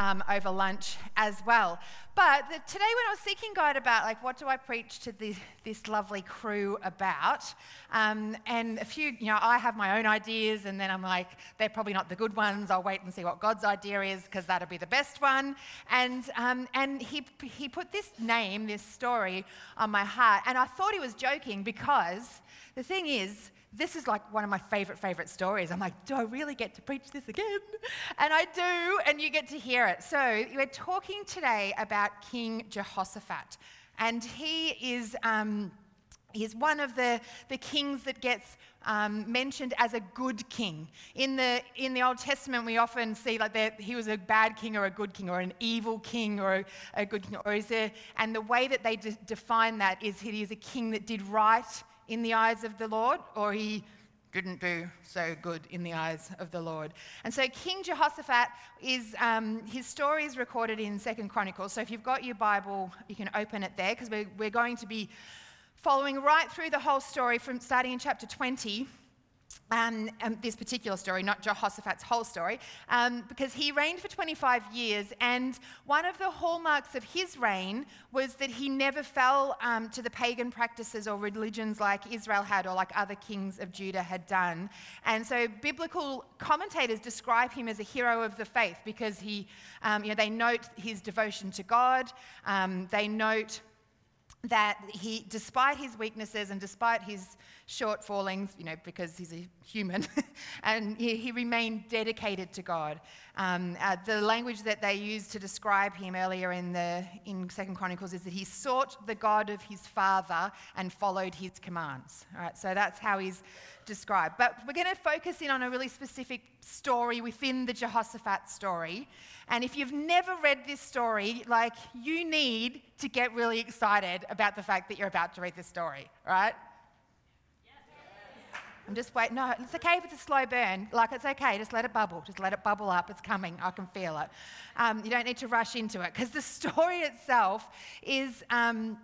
um, over lunch as well. But the, today, when I was seeking God about like what do I preach to the, this lovely crew about, um, and a few, you know, I have my own ideas, and then I'm like, they're probably not the good ones. I'll wait and see what God's idea is because that'll be the best one. And um, and he he put this name, this story, on my heart, and I thought he was joking because the thing is this is like one of my favorite, favorite stories. I'm like, do I really get to preach this again? And I do, and you get to hear it. So, we're talking today about King Jehoshaphat. And he is. Um, He's one of the, the kings that gets um, mentioned as a good king. In the, in the Old Testament, we often see like that he was a bad king or a good king or an evil king or a, a good king. Or is there, and the way that they de- define that is he is a king that did right in the eyes of the Lord, or he didn't do so good in the eyes of the Lord. And so King Jehoshaphat is um, his story is recorded in Second Chronicles. So if you've got your Bible, you can open it there because we're, we're going to be following right through the whole story from starting in chapter 20 um, um, this particular story, not Jehoshaphat's whole story, um, because he reigned for 25 years. And one of the hallmarks of his reign was that he never fell um, to the pagan practices or religions like Israel had or like other kings of Judah had done. And so biblical commentators describe him as a hero of the faith because he, um, you know, they note his devotion to God, um, they note that he, despite his weaknesses and despite his shortfallings, you know, because he's a human, and he, he, remained dedicated to God. Um, uh, the language that they used to describe him earlier in the in Second Chronicles is that he sought the God of his father and followed his commands. All right, so that's how he's described. But we're going to focus in on a really specific story within the Jehoshaphat story. And if you've never read this story, like you need to get really excited about the fact that you're about to read this story, right? I'm just waiting. No, it's okay if it's a slow burn. Like, it's okay. Just let it bubble. Just let it bubble up. It's coming. I can feel it. Um, you don't need to rush into it because the story itself is, um,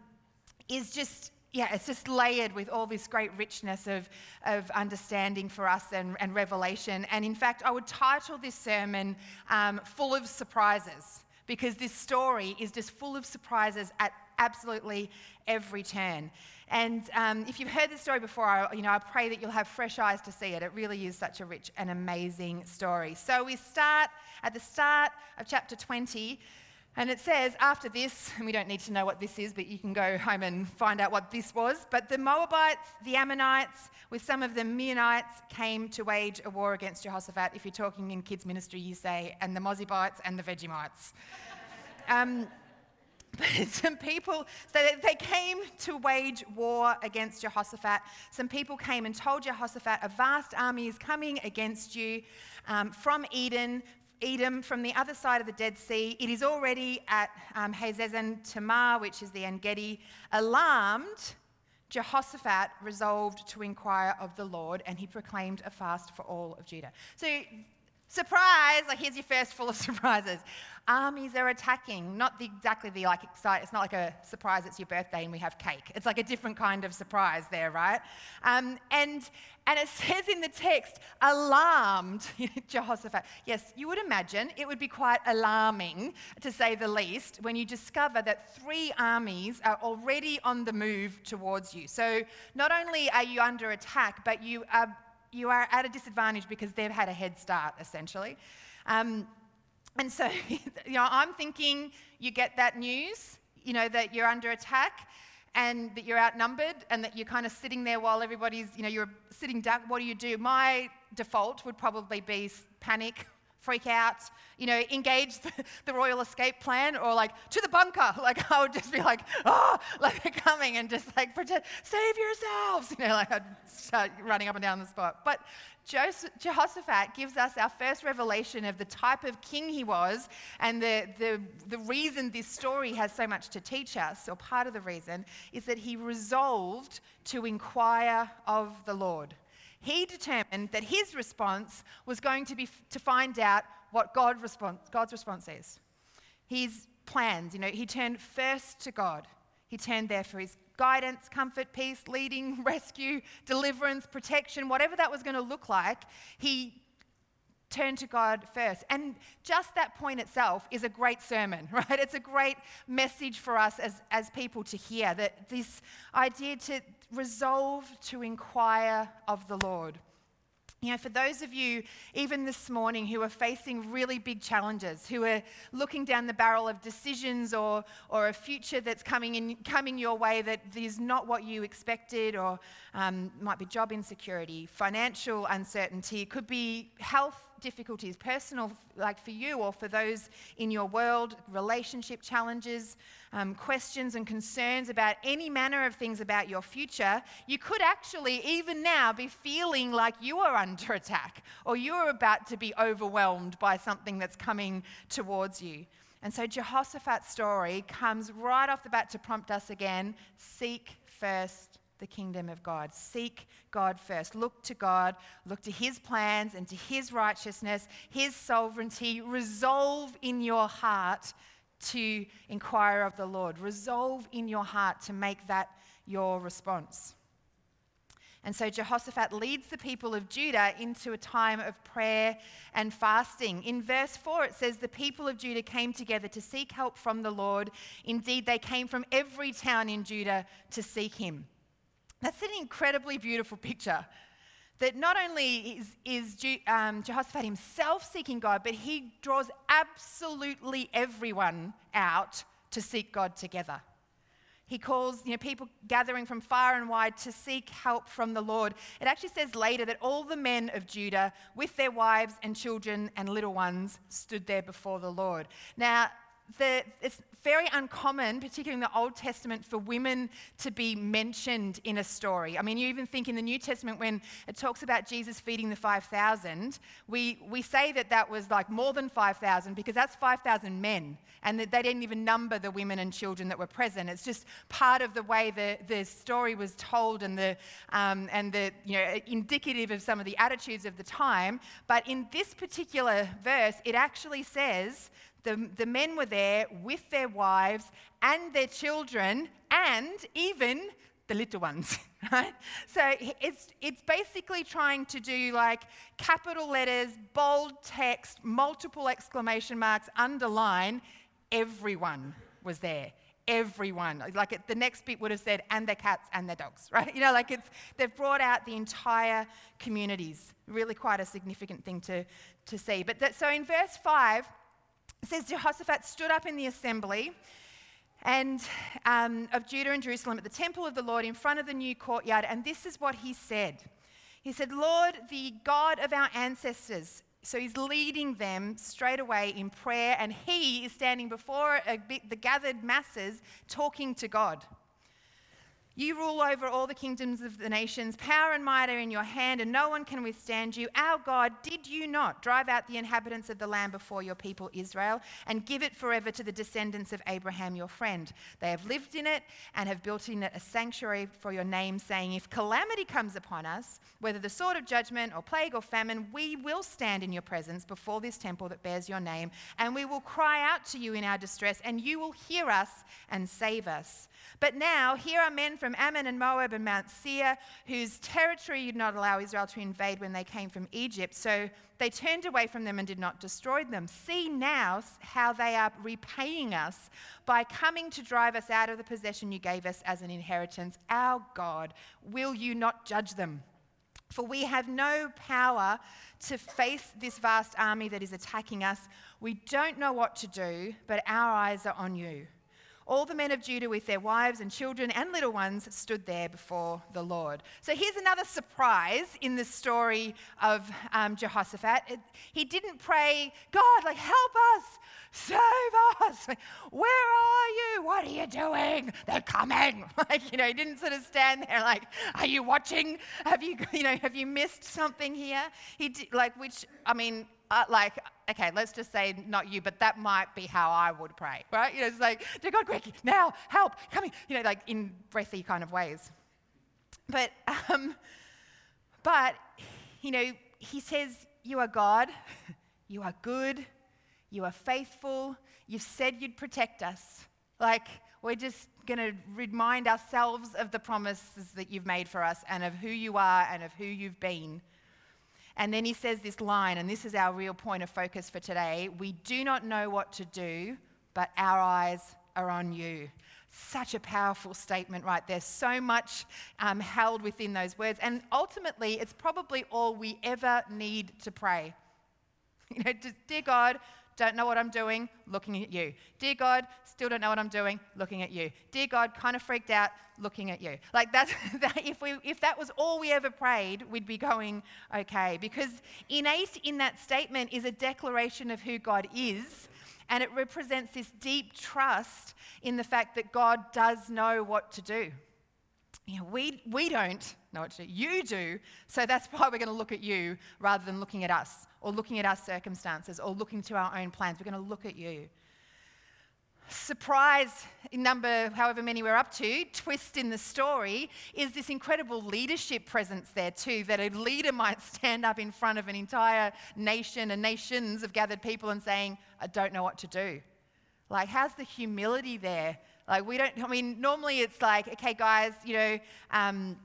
is just yeah, it's just layered with all this great richness of, of understanding for us and, and revelation. And in fact, I would title this sermon um, Full of Surprises because this story is just full of surprises at absolutely every turn. And um, if you've heard this story before, I, you know, I pray that you'll have fresh eyes to see it. It really is such a rich and amazing story. So we start at the start of chapter 20 and it says, after this, and we don't need to know what this is, but you can go home and find out what this was. But the Moabites, the Ammonites, with some of the Meunites, came to wage a war against Jehoshaphat. If you're talking in kids' ministry, you say, and the Mozibites and the Vegemites. um, some people, so they came to wage war against Jehoshaphat. Some people came and told Jehoshaphat, a vast army is coming against you um, from Eden, Edom from the other side of the Dead Sea. It is already at um, Hazezon Tamar, which is the En Gedi. Alarmed, Jehoshaphat resolved to inquire of the Lord, and he proclaimed a fast for all of Judah. So Surprise! Like here's your first full of surprises. Armies are attacking. Not the, exactly the like excite. It's not like a surprise. It's your birthday and we have cake. It's like a different kind of surprise there, right? Um, and and it says in the text, alarmed Jehoshaphat. Yes, you would imagine it would be quite alarming, to say the least, when you discover that three armies are already on the move towards you. So not only are you under attack, but you are you are at a disadvantage because they've had a head start, essentially. Um, and so, you know, I'm thinking you get that news, you know, that you're under attack and that you're outnumbered and that you're kind of sitting there while everybody's, you know, you're sitting duck. What do you do? My default would probably be panic, freak out, you know, engage the, the, royal escape plan or like to the bunker. Like I would just be like, oh, like they're coming and just like pretend, save yourselves. You know, like I'd start running up and down the spot. But Jehoshaphat gives us our first revelation of the type of king he was and the, the, the reason this story has so much to teach us, or part of the reason, is that he resolved to inquire of the Lord he determined that his response was going to be to find out what God response, God's response is. His plans, you know, he turned first to God. He turned there for his guidance, comfort, peace, leading, rescue, deliverance, protection, whatever that was going to look like. He turn to God first. And just that point itself is a great sermon, right? It's a great message for us as, as people to hear that this idea to resolve to inquire of the Lord. You know, for those of you, even this morning, who are facing really big challenges, who are looking down the barrel of decisions or, or a future that's coming, in, coming your way that is not what you expected, or um, might be job insecurity, financial uncertainty, could be health difficulties, personal, like for you or for those in your world, relationship challenges, um, questions and concerns about any manner of things about your future, you could actually, even now, be feeling like you are under attack or you're about to be overwhelmed by something that's coming towards you. And so Jehoshaphat's story comes right off the bat to prompt us again seek first the kingdom of God. Seek God first. Look to God, look to His plans and to His righteousness, His sovereignty. Resolve in your heart to inquire of the Lord. Resolve in your heart to make that your response. And so Jehoshaphat leads the people of Judah into a time of prayer and fasting. In verse 4, it says, The people of Judah came together to seek help from the Lord. Indeed, they came from every town in Judah to seek him. That's an incredibly beautiful picture. That not only is, is um, Jehoshaphat himself seeking God, but he draws absolutely everyone out to seek God together. He calls you know, people gathering from far and wide to seek help from the Lord. It actually says later that all the men of Judah, with their wives and children and little ones, stood there before the Lord. Now, the, it's very uncommon, particularly in the Old Testament, for women to be mentioned in a story. I mean, you even think in the New Testament when it talks about Jesus feeding the 5,000, we, we say that that was like more than 5,000 because that's 5,000 men, and that they didn't even number the women and children that were present. It's just part of the way the, the story was told and the, um, and the, you know, indicative of some of the attitudes of the time. But in this particular verse, it actually says the, the men were there with their wives and their children and even the little ones, right? So it's, it's basically trying to do like capital letters, bold text, multiple exclamation marks, underline, everyone was there. Everyone. Like it, the next bit would have said, and their cats and their dogs, right? You know, like it's, they've brought out the entire communities. Really quite a significant thing to, to see. But that, so in verse 5, it says Jehoshaphat stood up in the assembly and um, of Judah and Jerusalem at the temple of the Lord in front of the new courtyard, and this is what he said. He said, Lord, the God of our ancestors. So he's leading them straight away in prayer, and he is standing before the gathered masses talking to God. You rule over all the kingdoms of the nations. Power and might are in your hand, and no one can withstand you. Our God, did you not drive out the inhabitants of the land before your people Israel and give it forever to the descendants of Abraham, your friend? They have lived in it and have built in it a sanctuary for your name, saying, If calamity comes upon us, whether the sword of judgment or plague or famine, we will stand in your presence before this temple that bears your name, and we will cry out to you in our distress, and you will hear us and save us. But now, here are men from Ammon and Moab and Mount Seir, whose territory you'd not allow Israel to invade when they came from Egypt. So they turned away from them and did not destroy them. See now how they are repaying us by coming to drive us out of the possession you gave us as an inheritance. Our God, will you not judge them? For we have no power to face this vast army that is attacking us. We don't know what to do, but our eyes are on you. All the men of Judah, with their wives and children and little ones, stood there before the Lord. So here's another surprise in the story of um, Jehoshaphat. It, he didn't pray, God, like, help us, save us. Where are you? What are you doing? They're coming. Like, you know, he didn't sort of stand there like, are you watching? Have you, you know, have you missed something here? He did, like, which, I mean, uh, like, okay, let's just say not you, but that might be how I would pray, right? You know, it's like, dear God, quick, now, help, coming, you know, like in breathy kind of ways. But, um, but, you know, he says, You are God, you are good, you are faithful, you've said you'd protect us. Like, we're just going to remind ourselves of the promises that you've made for us and of who you are and of who you've been. And then he says this line, and this is our real point of focus for today We do not know what to do, but our eyes are on you. Such a powerful statement right there. So much um, held within those words. And ultimately, it's probably all we ever need to pray. You know, just, dear God, don't know what I'm doing, looking at you. Dear God, still don't know what I'm doing, looking at you. Dear God, kind of freaked out, looking at you. Like that's, that, if, we, if that was all we ever prayed, we'd be going okay. Because innate in that statement is a declaration of who God is, and it represents this deep trust in the fact that God does know what to do. You know, we, we don't know what to do. You do. So that's why we're going to look at you rather than looking at us or looking at our circumstances or looking to our own plans. We're going to look at you. Surprise in number, however many we're up to, twist in the story is this incredible leadership presence there too. That a leader might stand up in front of an entire nation and nations of gathered people and saying, I don't know what to do. Like, how's the humility there? Like, we don't, I mean, normally it's like, okay, guys, you know, um,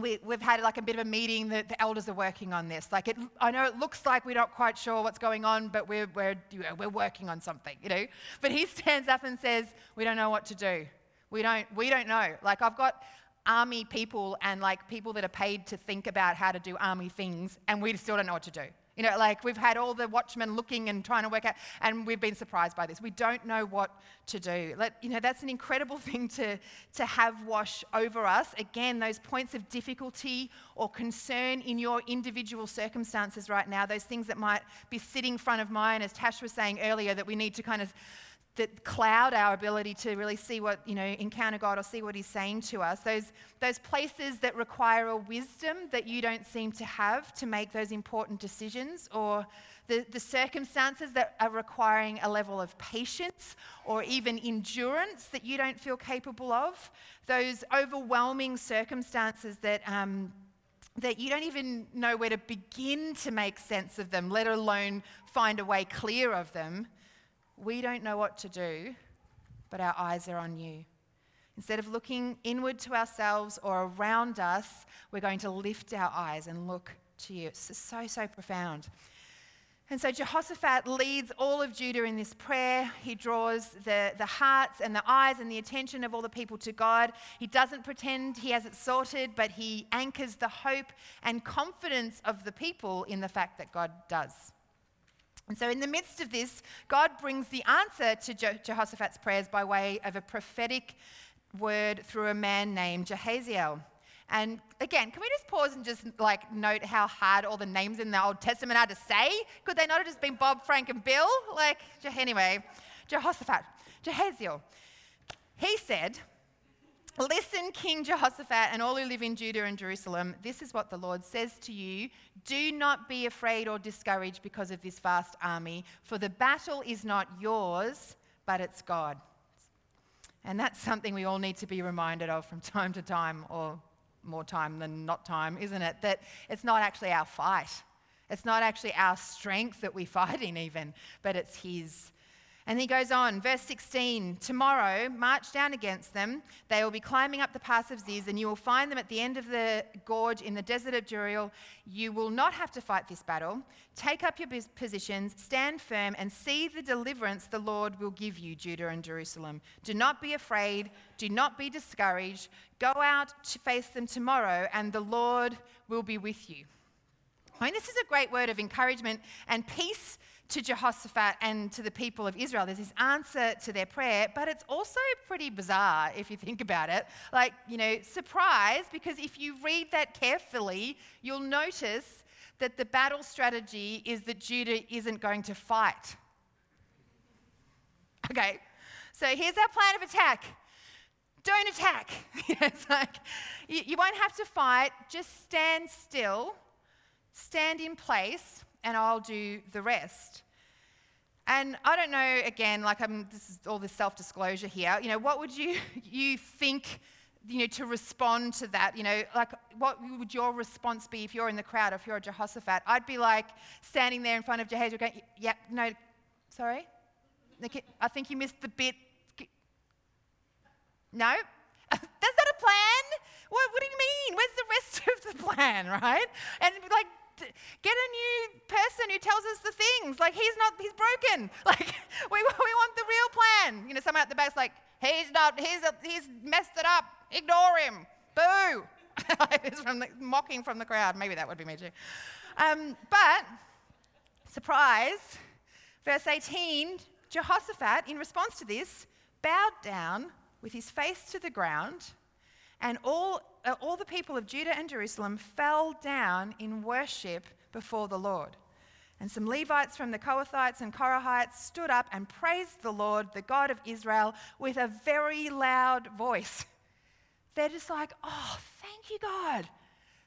we, have had like a bit of a meeting that the elders are working on this. Like, it, I know it looks like we're not quite sure what's going on, but we're, we're, you know, we're working on something, you know. But he stands up and says, we don't know what to do. We don't, we don't know. Like, I've got army people and like people that are paid to think about how to do army things, and we still don't know what to do. You know, like we've had all the watchmen looking and trying to work out, and we've been surprised by this. We don't know what to do. Let, you know, that's an incredible thing to, to have wash over us. Again, those points of difficulty or concern in your individual circumstances right now, those things that might be sitting front of mine, as Tash was saying earlier, that we need to kind of that cloud our ability to really see what, you know, encounter God or see what He's saying to us. Those, those places that require a wisdom that you don't seem to have to make those important decisions, or the, the circumstances that are requiring a level of patience or even endurance that you don't feel capable of. Those overwhelming circumstances that. Um, that you don't even know where to begin to make sense of them, let alone find a way clear of them. We don't know what to do, but our eyes are on you. Instead of looking inward to ourselves or around us, we're going to lift our eyes and look to you. It's so, so profound. And so Jehoshaphat leads all of Judah in this prayer. He draws the, the hearts and the eyes and the attention of all the people to God. He doesn't pretend he has it sorted, but he anchors the hope and confidence of the people in the fact that God does. And so, in the midst of this, God brings the answer to Jehoshaphat's prayers by way of a prophetic word through a man named Jahaziel. And again, can we just pause and just like note how hard all the names in the Old Testament are to say? Could they not have just been Bob, Frank, and Bill? Like, anyway, Jehoshaphat, Jahaziel. He said, Listen, King Jehoshaphat, and all who live in Judah and Jerusalem, this is what the Lord says to you Do not be afraid or discouraged because of this vast army, for the battle is not yours, but it's God. And that's something we all need to be reminded of from time to time, or more time than not time, isn't it? That it's not actually our fight. It's not actually our strength that we fight in, even, but it's His. And he goes on, verse 16 Tomorrow, march down against them. They will be climbing up the pass of Ziz, and you will find them at the end of the gorge in the desert of Jeruel. You will not have to fight this battle. Take up your positions, stand firm, and see the deliverance the Lord will give you, Judah and Jerusalem. Do not be afraid, do not be discouraged. Go out to face them tomorrow, and the Lord will be with you. I mean, this is a great word of encouragement and peace to Jehoshaphat and to the people of Israel. There's this answer to their prayer, but it's also pretty bizarre if you think about it. Like, you know, surprise, because if you read that carefully, you'll notice that the battle strategy is that Judah isn't going to fight. Okay, so here's our plan of attack. Don't attack. it's like you, you won't have to fight, just stand still, stand in place, and I'll do the rest. And I don't know, again, like I'm, this is all this self disclosure here. You know, what would you, you think, you know, to respond to that? You know, like what would your response be if you're in the crowd, if you're a Jehoshaphat? I'd be like standing there in front of Jehoshaphat going, yeah, no, sorry? I think you missed the bit. No? That's not a plan? What, what do you mean? Where's the rest of the plan, right? And like, get a new person who tells us the things. Like, he's not, he's broken. Like, we, we want the real plan. You know, someone at the back's like, he's not, he's, a, he's messed it up. Ignore him. Boo. it's from the, mocking from the crowd. Maybe that would be me too. Um, but, surprise, verse 18 Jehoshaphat, in response to this, bowed down with his face to the ground, and all, uh, all the people of Judah and Jerusalem fell down in worship before the Lord. And some Levites from the Kohathites and Korahites stood up and praised the Lord, the God of Israel, with a very loud voice. They're just like, oh, thank you, God.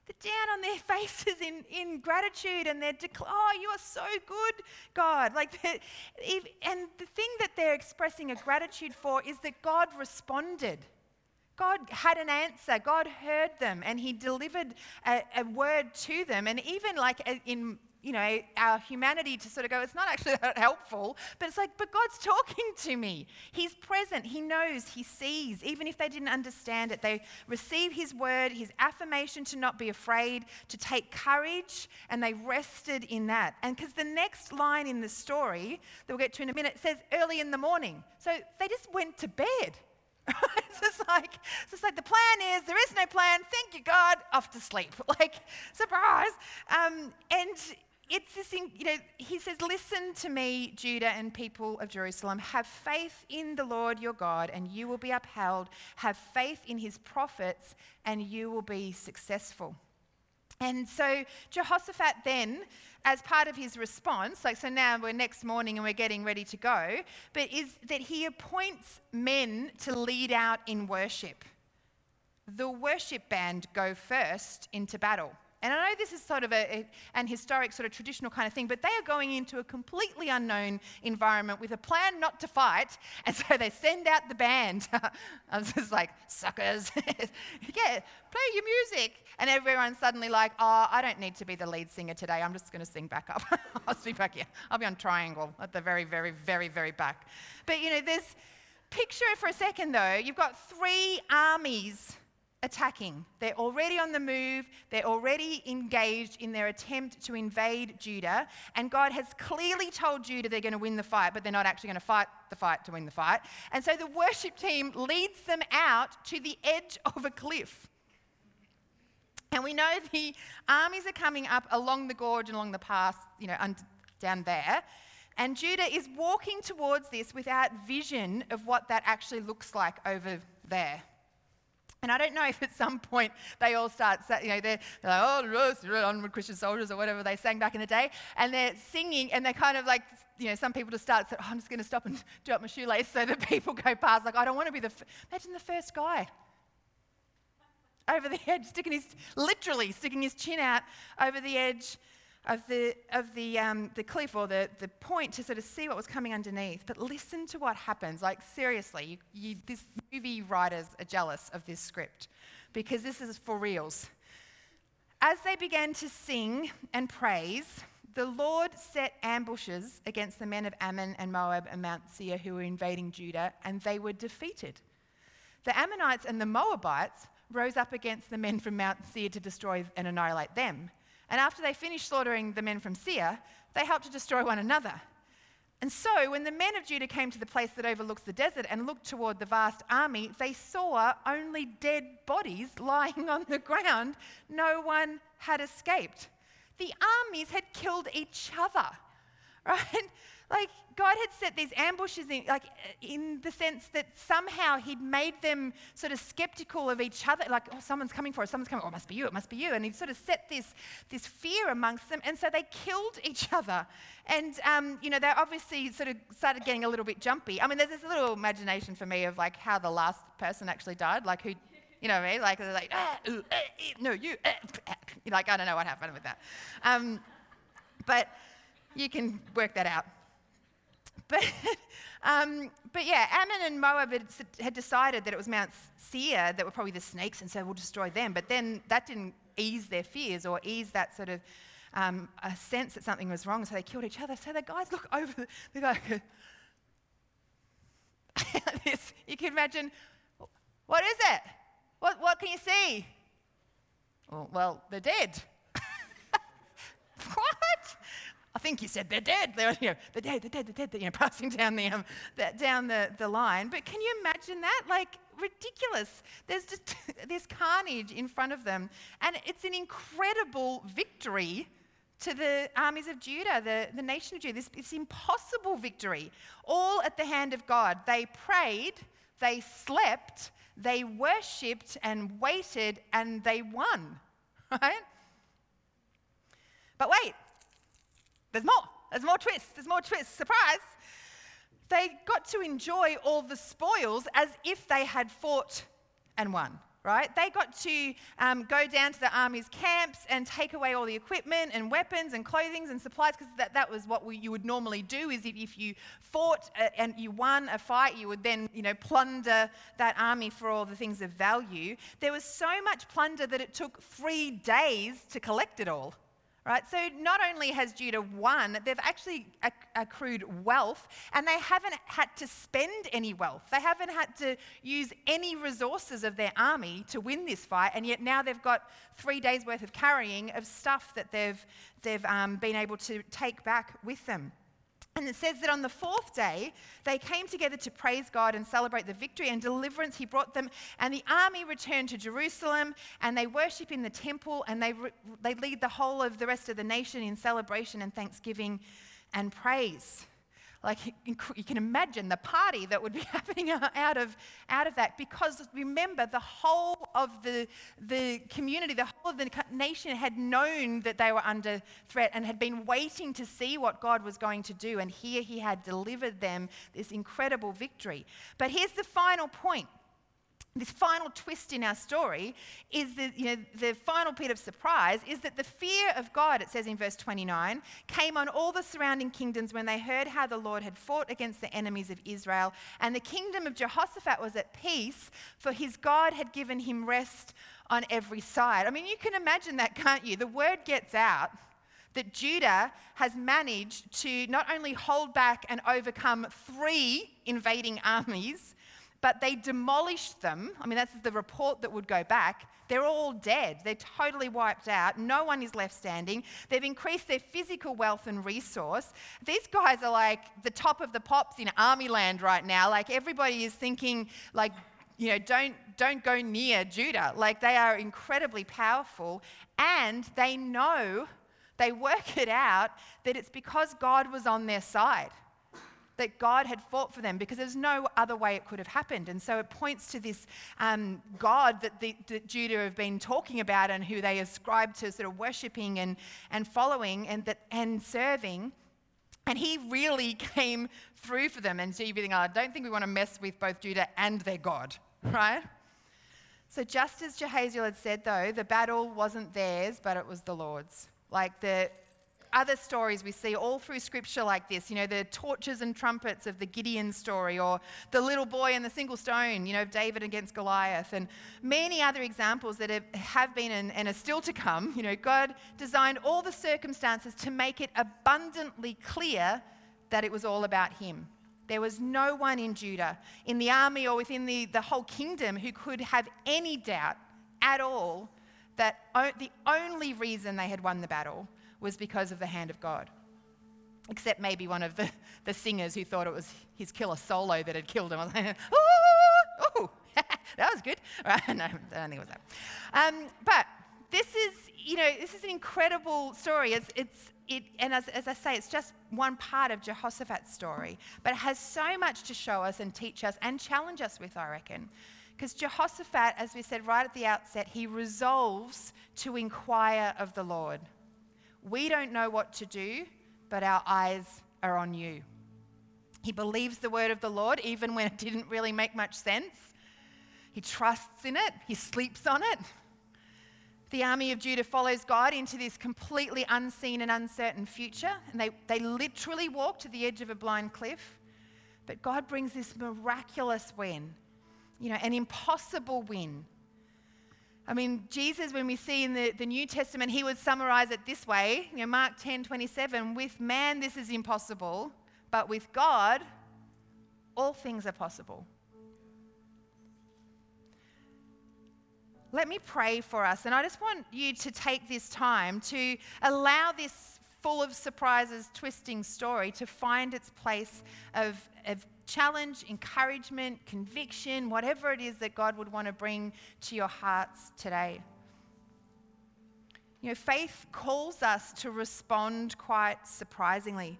They're down on their faces in, in gratitude and they're declaring, oh, you are so good, God. Like, and the thing that they're expressing a gratitude for is that God responded. God had an answer. God heard them and He delivered a, a word to them. And even like uh, in you know, our humanity to sort of go, it's not actually that helpful, but it's like, but God's talking to me. He's present. He knows. He sees. Even if they didn't understand it, they receive His word, His affirmation to not be afraid, to take courage, and they rested in that. And because the next line in the story that we'll get to in a minute says early in the morning. So they just went to bed. it's just like it's just like the plan is there is no plan. Thank you, God. Off to sleep. Like surprise. Um, and it's this, thing, you know, he says, Listen to me, Judah and people of Jerusalem. Have faith in the Lord your God, and you will be upheld. Have faith in his prophets, and you will be successful. And so Jehoshaphat then, as part of his response, like so now we're next morning and we're getting ready to go, but is that he appoints men to lead out in worship. The worship band go first into battle. And I know this is sort of a, a, an historic, sort of traditional kind of thing, but they are going into a completely unknown environment with a plan not to fight. And so they send out the band. I was just like, suckers. yeah, play your music. And everyone's suddenly like, oh, I don't need to be the lead singer today. I'm just going to sing back up. I'll be back here. I'll be on triangle at the very, very, very, very back. But you know, this picture for a second though, you've got three armies attacking. They're already on the move, they're already engaged in their attempt to invade Judah, and God has clearly told Judah they're going to win the fight, but they're not actually going to fight the fight to win the fight. And so the worship team leads them out to the edge of a cliff. And we know the armies are coming up along the gorge and along the pass, you know, down there. And Judah is walking towards this without vision of what that actually looks like over there. And I don't know if at some point they all start, you know, they're, they're like, oh, onward Christian soldiers or whatever they sang back in the day. And they're singing and they're kind of like, you know, some people just start, oh, I'm just going to stop and do up my shoelace so that people go past. Like, I don't want to be the, f-. imagine the first guy over the edge, sticking his, literally sticking his chin out over the edge of the, of the, um, the cliff or the, the point to sort of see what was coming underneath. But listen to what happens. Like, seriously, you, you, this movie writers are jealous of this script because this is for reals. As they began to sing and praise, the Lord set ambushes against the men of Ammon and Moab and Mount Seir who were invading Judah, and they were defeated. The Ammonites and the Moabites rose up against the men from Mount Seir to destroy and annihilate them. And after they finished slaughtering the men from Seir, they helped to destroy one another. And so, when the men of Judah came to the place that overlooks the desert and looked toward the vast army, they saw only dead bodies lying on the ground. No one had escaped. The armies had killed each other, right? Like, God had set these ambushes in, like, in the sense that somehow He'd made them sort of skeptical of each other. Like, oh, someone's coming for us, someone's coming, oh, it must be you, it must be you. And He'd sort of set this, this fear amongst them. And so they killed each other. And, um, you know, they obviously sort of started getting a little bit jumpy. I mean, there's this little imagination for me of like how the last person actually died, like who, you know what I mean? Like, they're like, ah, ooh, ah, eh, no, you, ah. like, I don't know what happened with that. Um, but you can work that out. But, um, but yeah, Ammon and Moab had, had, decided that it was Mount Seir that were probably the snakes, and so we'll destroy them. But then that didn't ease their fears or ease that sort of um, a sense that something was wrong, so they killed each other. So the guys look over, they go, this. You can imagine, what is it? What, what can you see? Well, well they're dead. I think he said they're dead. They're, you know, they're dead, they're dead, they're dead, you know, passing down the, um, the, down the, the line. But can you imagine that? Like, ridiculous. There's just this carnage in front of them. And it's an incredible victory to the armies of Judah, the, the nation of Judah. This, this impossible victory, all at the hand of God. They prayed, they slept, they worshipped and waited, and they won, right? But wait, there's more. There's more twists. There's more twists. Surprise. They got to enjoy all the spoils as if they had fought and won, right? They got to um, go down to the army's camps and take away all the equipment and weapons and clothing and supplies because that, that was what we, you would normally do is if, if you fought uh, and you won a fight, you would then, you know, plunder that army for all the things of value. There was so much plunder that it took three days to collect it all. Right? So not only has Judah won, they've actually accrued wealth and they haven't had to spend any wealth. They haven't had to use any resources of their army to win this fight, and yet now they've got three days' worth of carrying of stuff that they've, they've um, been able to take back with them. And it says that on the fourth day, they came together to praise God and celebrate the victory and deliverance he brought them. And the army returned to Jerusalem and they worship in the temple and they, re- they lead the whole of the rest of the nation in celebration and thanksgiving and praise. Like you can imagine the party that would be happening out of, out of that because remember, the whole of the, the community, the whole of the nation had known that they were under threat and had been waiting to see what God was going to do. And here he had delivered them this incredible victory. But here's the final point this final twist in our story is the, you know, the final bit of surprise is that the fear of God, it says in verse 29, came on all the surrounding kingdoms when they heard how the Lord had fought against the enemies of Israel. And the kingdom of Jehoshaphat was at peace, for his God had given him rest on every side. I mean, you can imagine that, can't you? The word gets out that Judah has managed to not only hold back and overcome three invading armies but they demolished them. I mean, that's the report that would go back. They're all dead. They're totally wiped out. No one is left standing. They've increased their physical wealth and resource. These guys are like the top of the pops in army land right now. Like everybody is thinking, like, you know, don't, don't go near Judah. Like they are incredibly powerful and they know, they work it out that it's because God was on their side that God had fought for them because there's no other way it could have happened. And so it points to this um, God that, the, that Judah have been talking about and who they ascribe to sort of worshipping and, and following and, that, and serving. And he really came through for them. And so you'd be thinking, oh, I don't think we want to mess with both Judah and their God, right? So just as Jahaziel had said, though, the battle wasn't theirs, but it was the Lord's. Like the other stories we see all through scripture like this, you know, the torches and trumpets of the Gideon story, or the little boy and the single stone, you know, David against Goliath, and many other examples that have been and, are still to come. You know, God designed all the circumstances to make it abundantly clear that it was all about Him. There was no one in Judah, in the army, or within the, the whole kingdom who could have any doubt at all that the only reason they had won the battle was because of the hand of God. Except maybe one of the, the singers who thought it was his killer solo that had killed him. I was like, that was good. Right? No, I don't think it was that. Um, but this is, you know, this is an incredible story. It's, it's, it, and as, as I say, it's just one part of Jehoshaphat's story, but it has so much to show us and teach us and challenge us with, I reckon. Because Jehoshaphat, as we said right at the outset, he resolves to inquire of the Lord. We don't know what to do, but our eyes are on you. He believes the word of the Lord even when it didn't really make much sense. He trusts in it, he sleeps on it. The army of Judah follows God into this completely unseen and uncertain future, and they, they literally walk to the edge of a blind cliff. But God brings this miraculous win, you know, an impossible win I mean, Jesus, when we see in the, the New Testament, he would summarize it this way you know, Mark 10 27, with man this is impossible, but with God all things are possible. Let me pray for us, and I just want you to take this time to allow this full of surprises, twisting story to find its place of, of challenge, encouragement, conviction, whatever it is that God would want to bring to your hearts today. You know, faith calls us to respond quite surprisingly.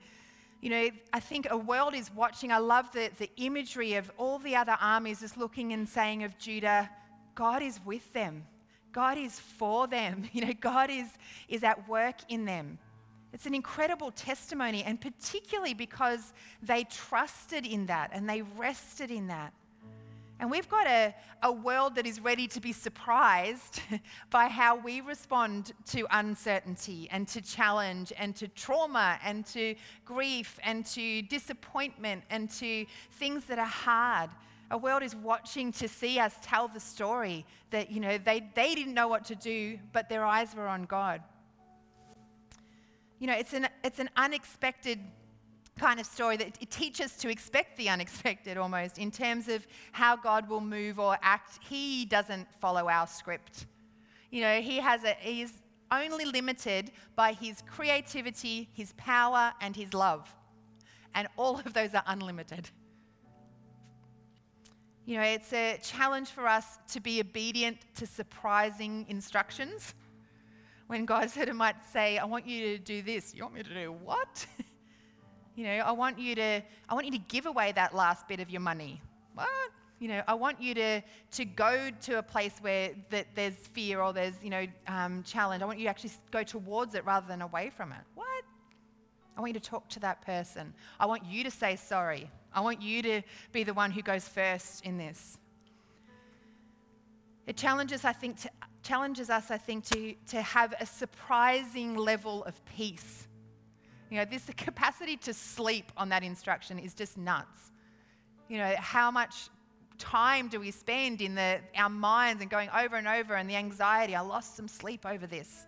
You know, I think a world is watching. I love the, the imagery of all the other armies just looking and saying of Judah, God is with them. God is for them. You know, God is, is at work in them. It's an incredible testimony, and particularly because they trusted in that and they rested in that. And we've got a, a world that is ready to be surprised by how we respond to uncertainty and to challenge and to trauma and to grief and to disappointment and to things that are hard. A world is watching to see us tell the story that, you know, they, they didn't know what to do, but their eyes were on God. You know, it's an, it's an unexpected kind of story that it teaches to expect the unexpected almost in terms of how God will move or act. He doesn't follow our script. You know, he has a, he's only limited by his creativity, his power, and his love. And all of those are unlimited. You know, it's a challenge for us to be obedient to surprising instructions. When God said, I might say, I want you to do this. You want me to do what? You know, I want you to, I want you to give away that last bit of your money. What? You know, I want you to, to go to a place where that there's fear or there's, you know, um, challenge. I want you to actually go towards it rather than away from it. What? I want you to talk to that person. I want you to say sorry. I want you to be the one who goes first in this. It challenges, I think, to, challenges us, I think, to, to have a surprising level of peace you know, this capacity to sleep on that instruction is just nuts. You know, how much time do we spend in the, our minds and going over and over and the anxiety? I lost some sleep over this.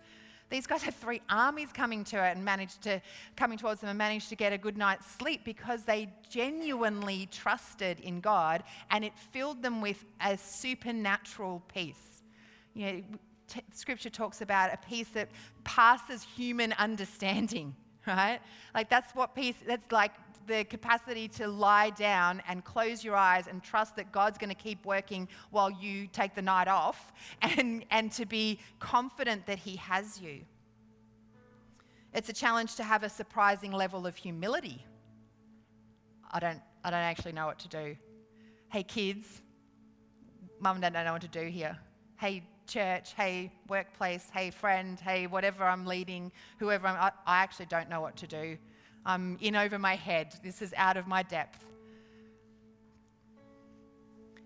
These guys had three armies coming to it and managed to coming towards them and managed to get a good night's sleep because they genuinely trusted in God and it filled them with a supernatural peace. You know, t- scripture talks about a peace that passes human understanding. right? Like that's what peace, that's like the capacity to lie down and close your eyes and trust that God's going to keep working while you take the night off and, and to be confident that He has you. It's a challenge to have a surprising level of humility. I don't, I don't actually know what to do. Hey, kids, mum and dad don't know what to do here. Hey, church, hey, workplace, hey, friend, hey, whatever I'm leading, whoever I'm, I, I actually don't know what to do. I'm in over my head. This is out of my depth.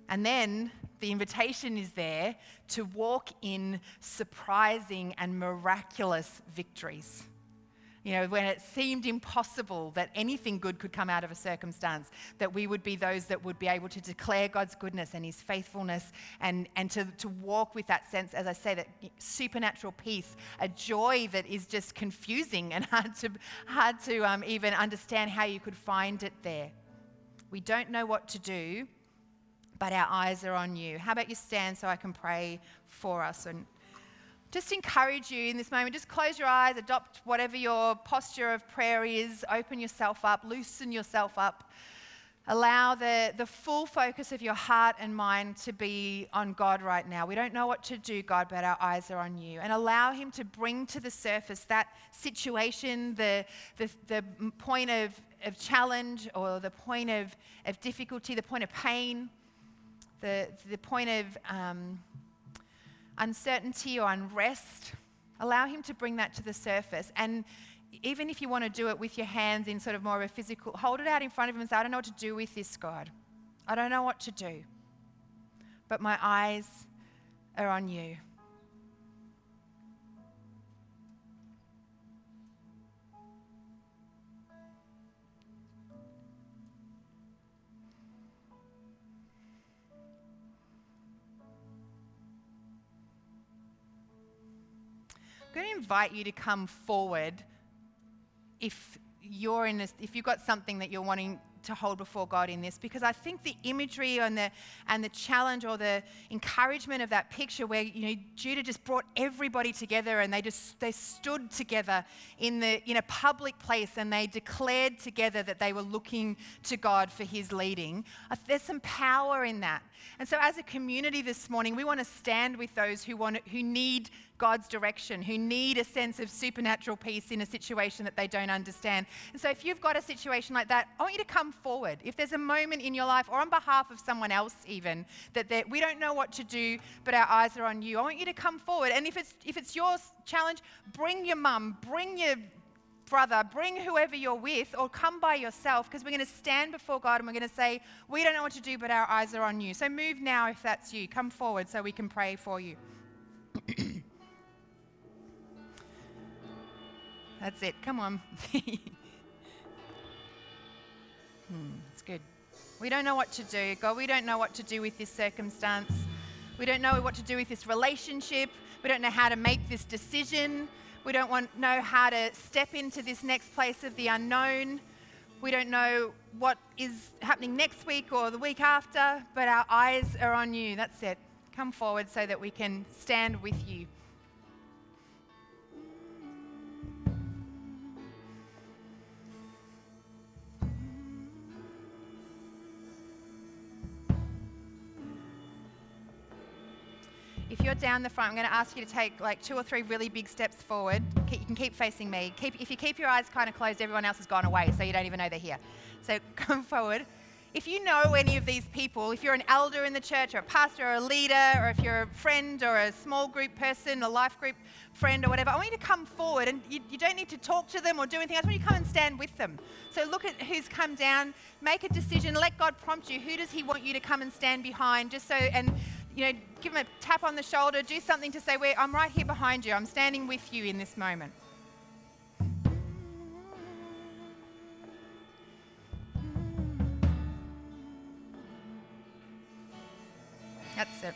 And then the invitation is there to walk in surprising and miraculous victories. You know, when it seemed impossible that anything good could come out of a circumstance, that we would be those that would be able to declare God's goodness and his faithfulness and, and to, to walk with that sense, as I say, that supernatural peace, a joy that is just confusing and hard to, hard to um, even understand how you could find it there. We don't know what to do, but our eyes are on you. How about you stand so I can pray for us? And just encourage you in this moment. Just close your eyes, adopt whatever your posture of prayer is, open yourself up, loosen yourself up. Allow the, the full focus of your heart and mind to be on God right now. We don't know what to do, God, but our eyes are on you. And allow Him to bring to the surface that situation, the, the, the point of, of challenge or the point of, of difficulty, the point of pain, the, the point of. Um, uncertainty or unrest, allow Him to bring that to the surface. And even if you want to do it with your hands in sort of more of a physical, hold it out in front of Him and say, I don't know what to do with this, God. I don't know what to do. But my eyes are on you. Going to invite you to come forward if you're in this, if you've got something that you're wanting to hold before God in this because I think the imagery and the and the challenge or the encouragement of that picture where you know Judah just brought everybody together and they just they stood together in the in a public place and they declared together that they were looking to God for his leading. Uh, there's some power in that. And so as a community this morning, we want to stand with those who want who need God's direction, who need a sense of supernatural peace in a situation that they don't understand. And so, if you've got a situation like that, I want you to come forward. If there's a moment in your life, or on behalf of someone else, even, that we don't know what to do, but our eyes are on you, I want you to come forward. And if it's, if it's your challenge, bring your mum, bring your brother, bring whoever you're with, or come by yourself because we're going to stand before God and we're going to say, We don't know what to do, but our eyes are on you. So move now if that's you. Come forward so we can pray for you. That's it. Come on. hmm, it's good. We don't know what to do. God, we don't know what to do with this circumstance. We don't know what to do with this relationship. We don't know how to make this decision. We don't want, know how to step into this next place of the unknown. We don't know what is happening next week or the week after, but our eyes are on you. That's it. Come forward so that we can stand with you. If you're down the front, I'm going to ask you to take like two or three really big steps forward. You can keep facing me. Keep, if you keep your eyes kind of closed, everyone else has gone away, so you don't even know they're here. So come forward. If you know any of these people, if you're an elder in the church or a pastor or a leader, or if you're a friend or a small group person, a life group friend or whatever, I want you to come forward and you, you don't need to talk to them or do anything. I just want you to come and stand with them. So look at who's come down, make a decision, let God prompt you. Who does He want you to come and stand behind? Just so, and you know, give them a tap on the shoulder, do something to say, I'm right here behind you. I'm standing with you in this moment. That's it.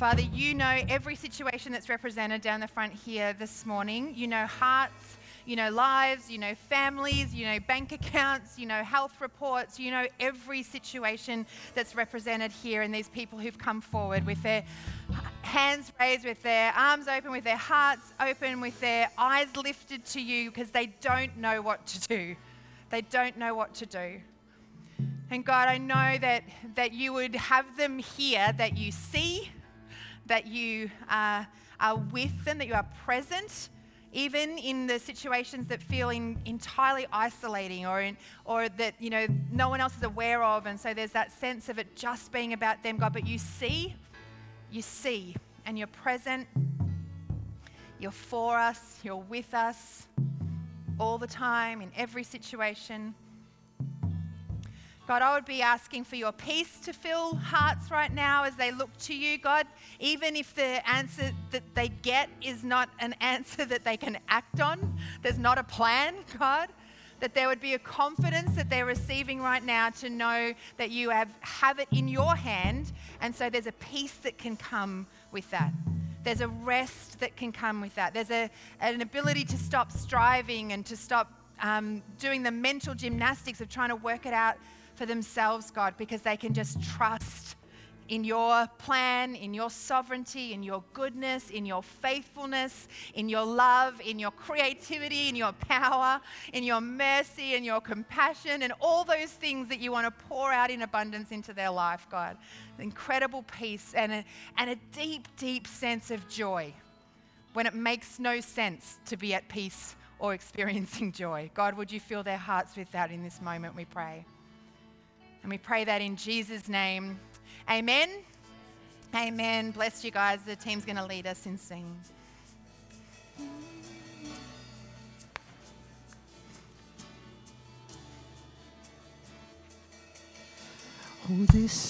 Father, you know every situation that's represented down the front here this morning. You know hearts, you know lives, you know families, you know bank accounts, you know health reports, you know every situation that's represented here and these people who've come forward with their hands raised, with their arms open, with their hearts open, with their eyes lifted to you because they don't know what to do. They don't know what to do. And God, I know that, that you would have them here, that you see, that you are, are with them, that you are present, even in the situations that feel in, entirely isolating or, in, or that you know no one else is aware of. And so there's that sense of it just being about them, God. But you see, you see, and you're present. You're for us, you're with us all the time in every situation. God, I would be asking for your peace to fill hearts right now as they look to you, God, even if the answer that they get is not an answer that they can act on, there's not a plan, God, that there would be a confidence that they're receiving right now to know that you have, have it in your hand, and so there's a peace that can come with that. There's a rest that can come with that. There's a, an ability to stop striving and to stop um, doing the mental gymnastics of trying to work it out for themselves, God, because they can just trust in your plan, in your sovereignty, in your goodness, in your faithfulness, in your love, in your creativity, in your power, in your mercy, in your compassion, and all those things that you want to pour out in abundance into their life, God. Incredible peace and a, and a deep, deep sense of joy when it makes no sense to be at peace or experiencing joy. God, would you fill their hearts with that in this moment, we pray. And we pray that in Jesus' name. Amen. Amen. Bless you guys. The team's going to lead us in singing. Oh, this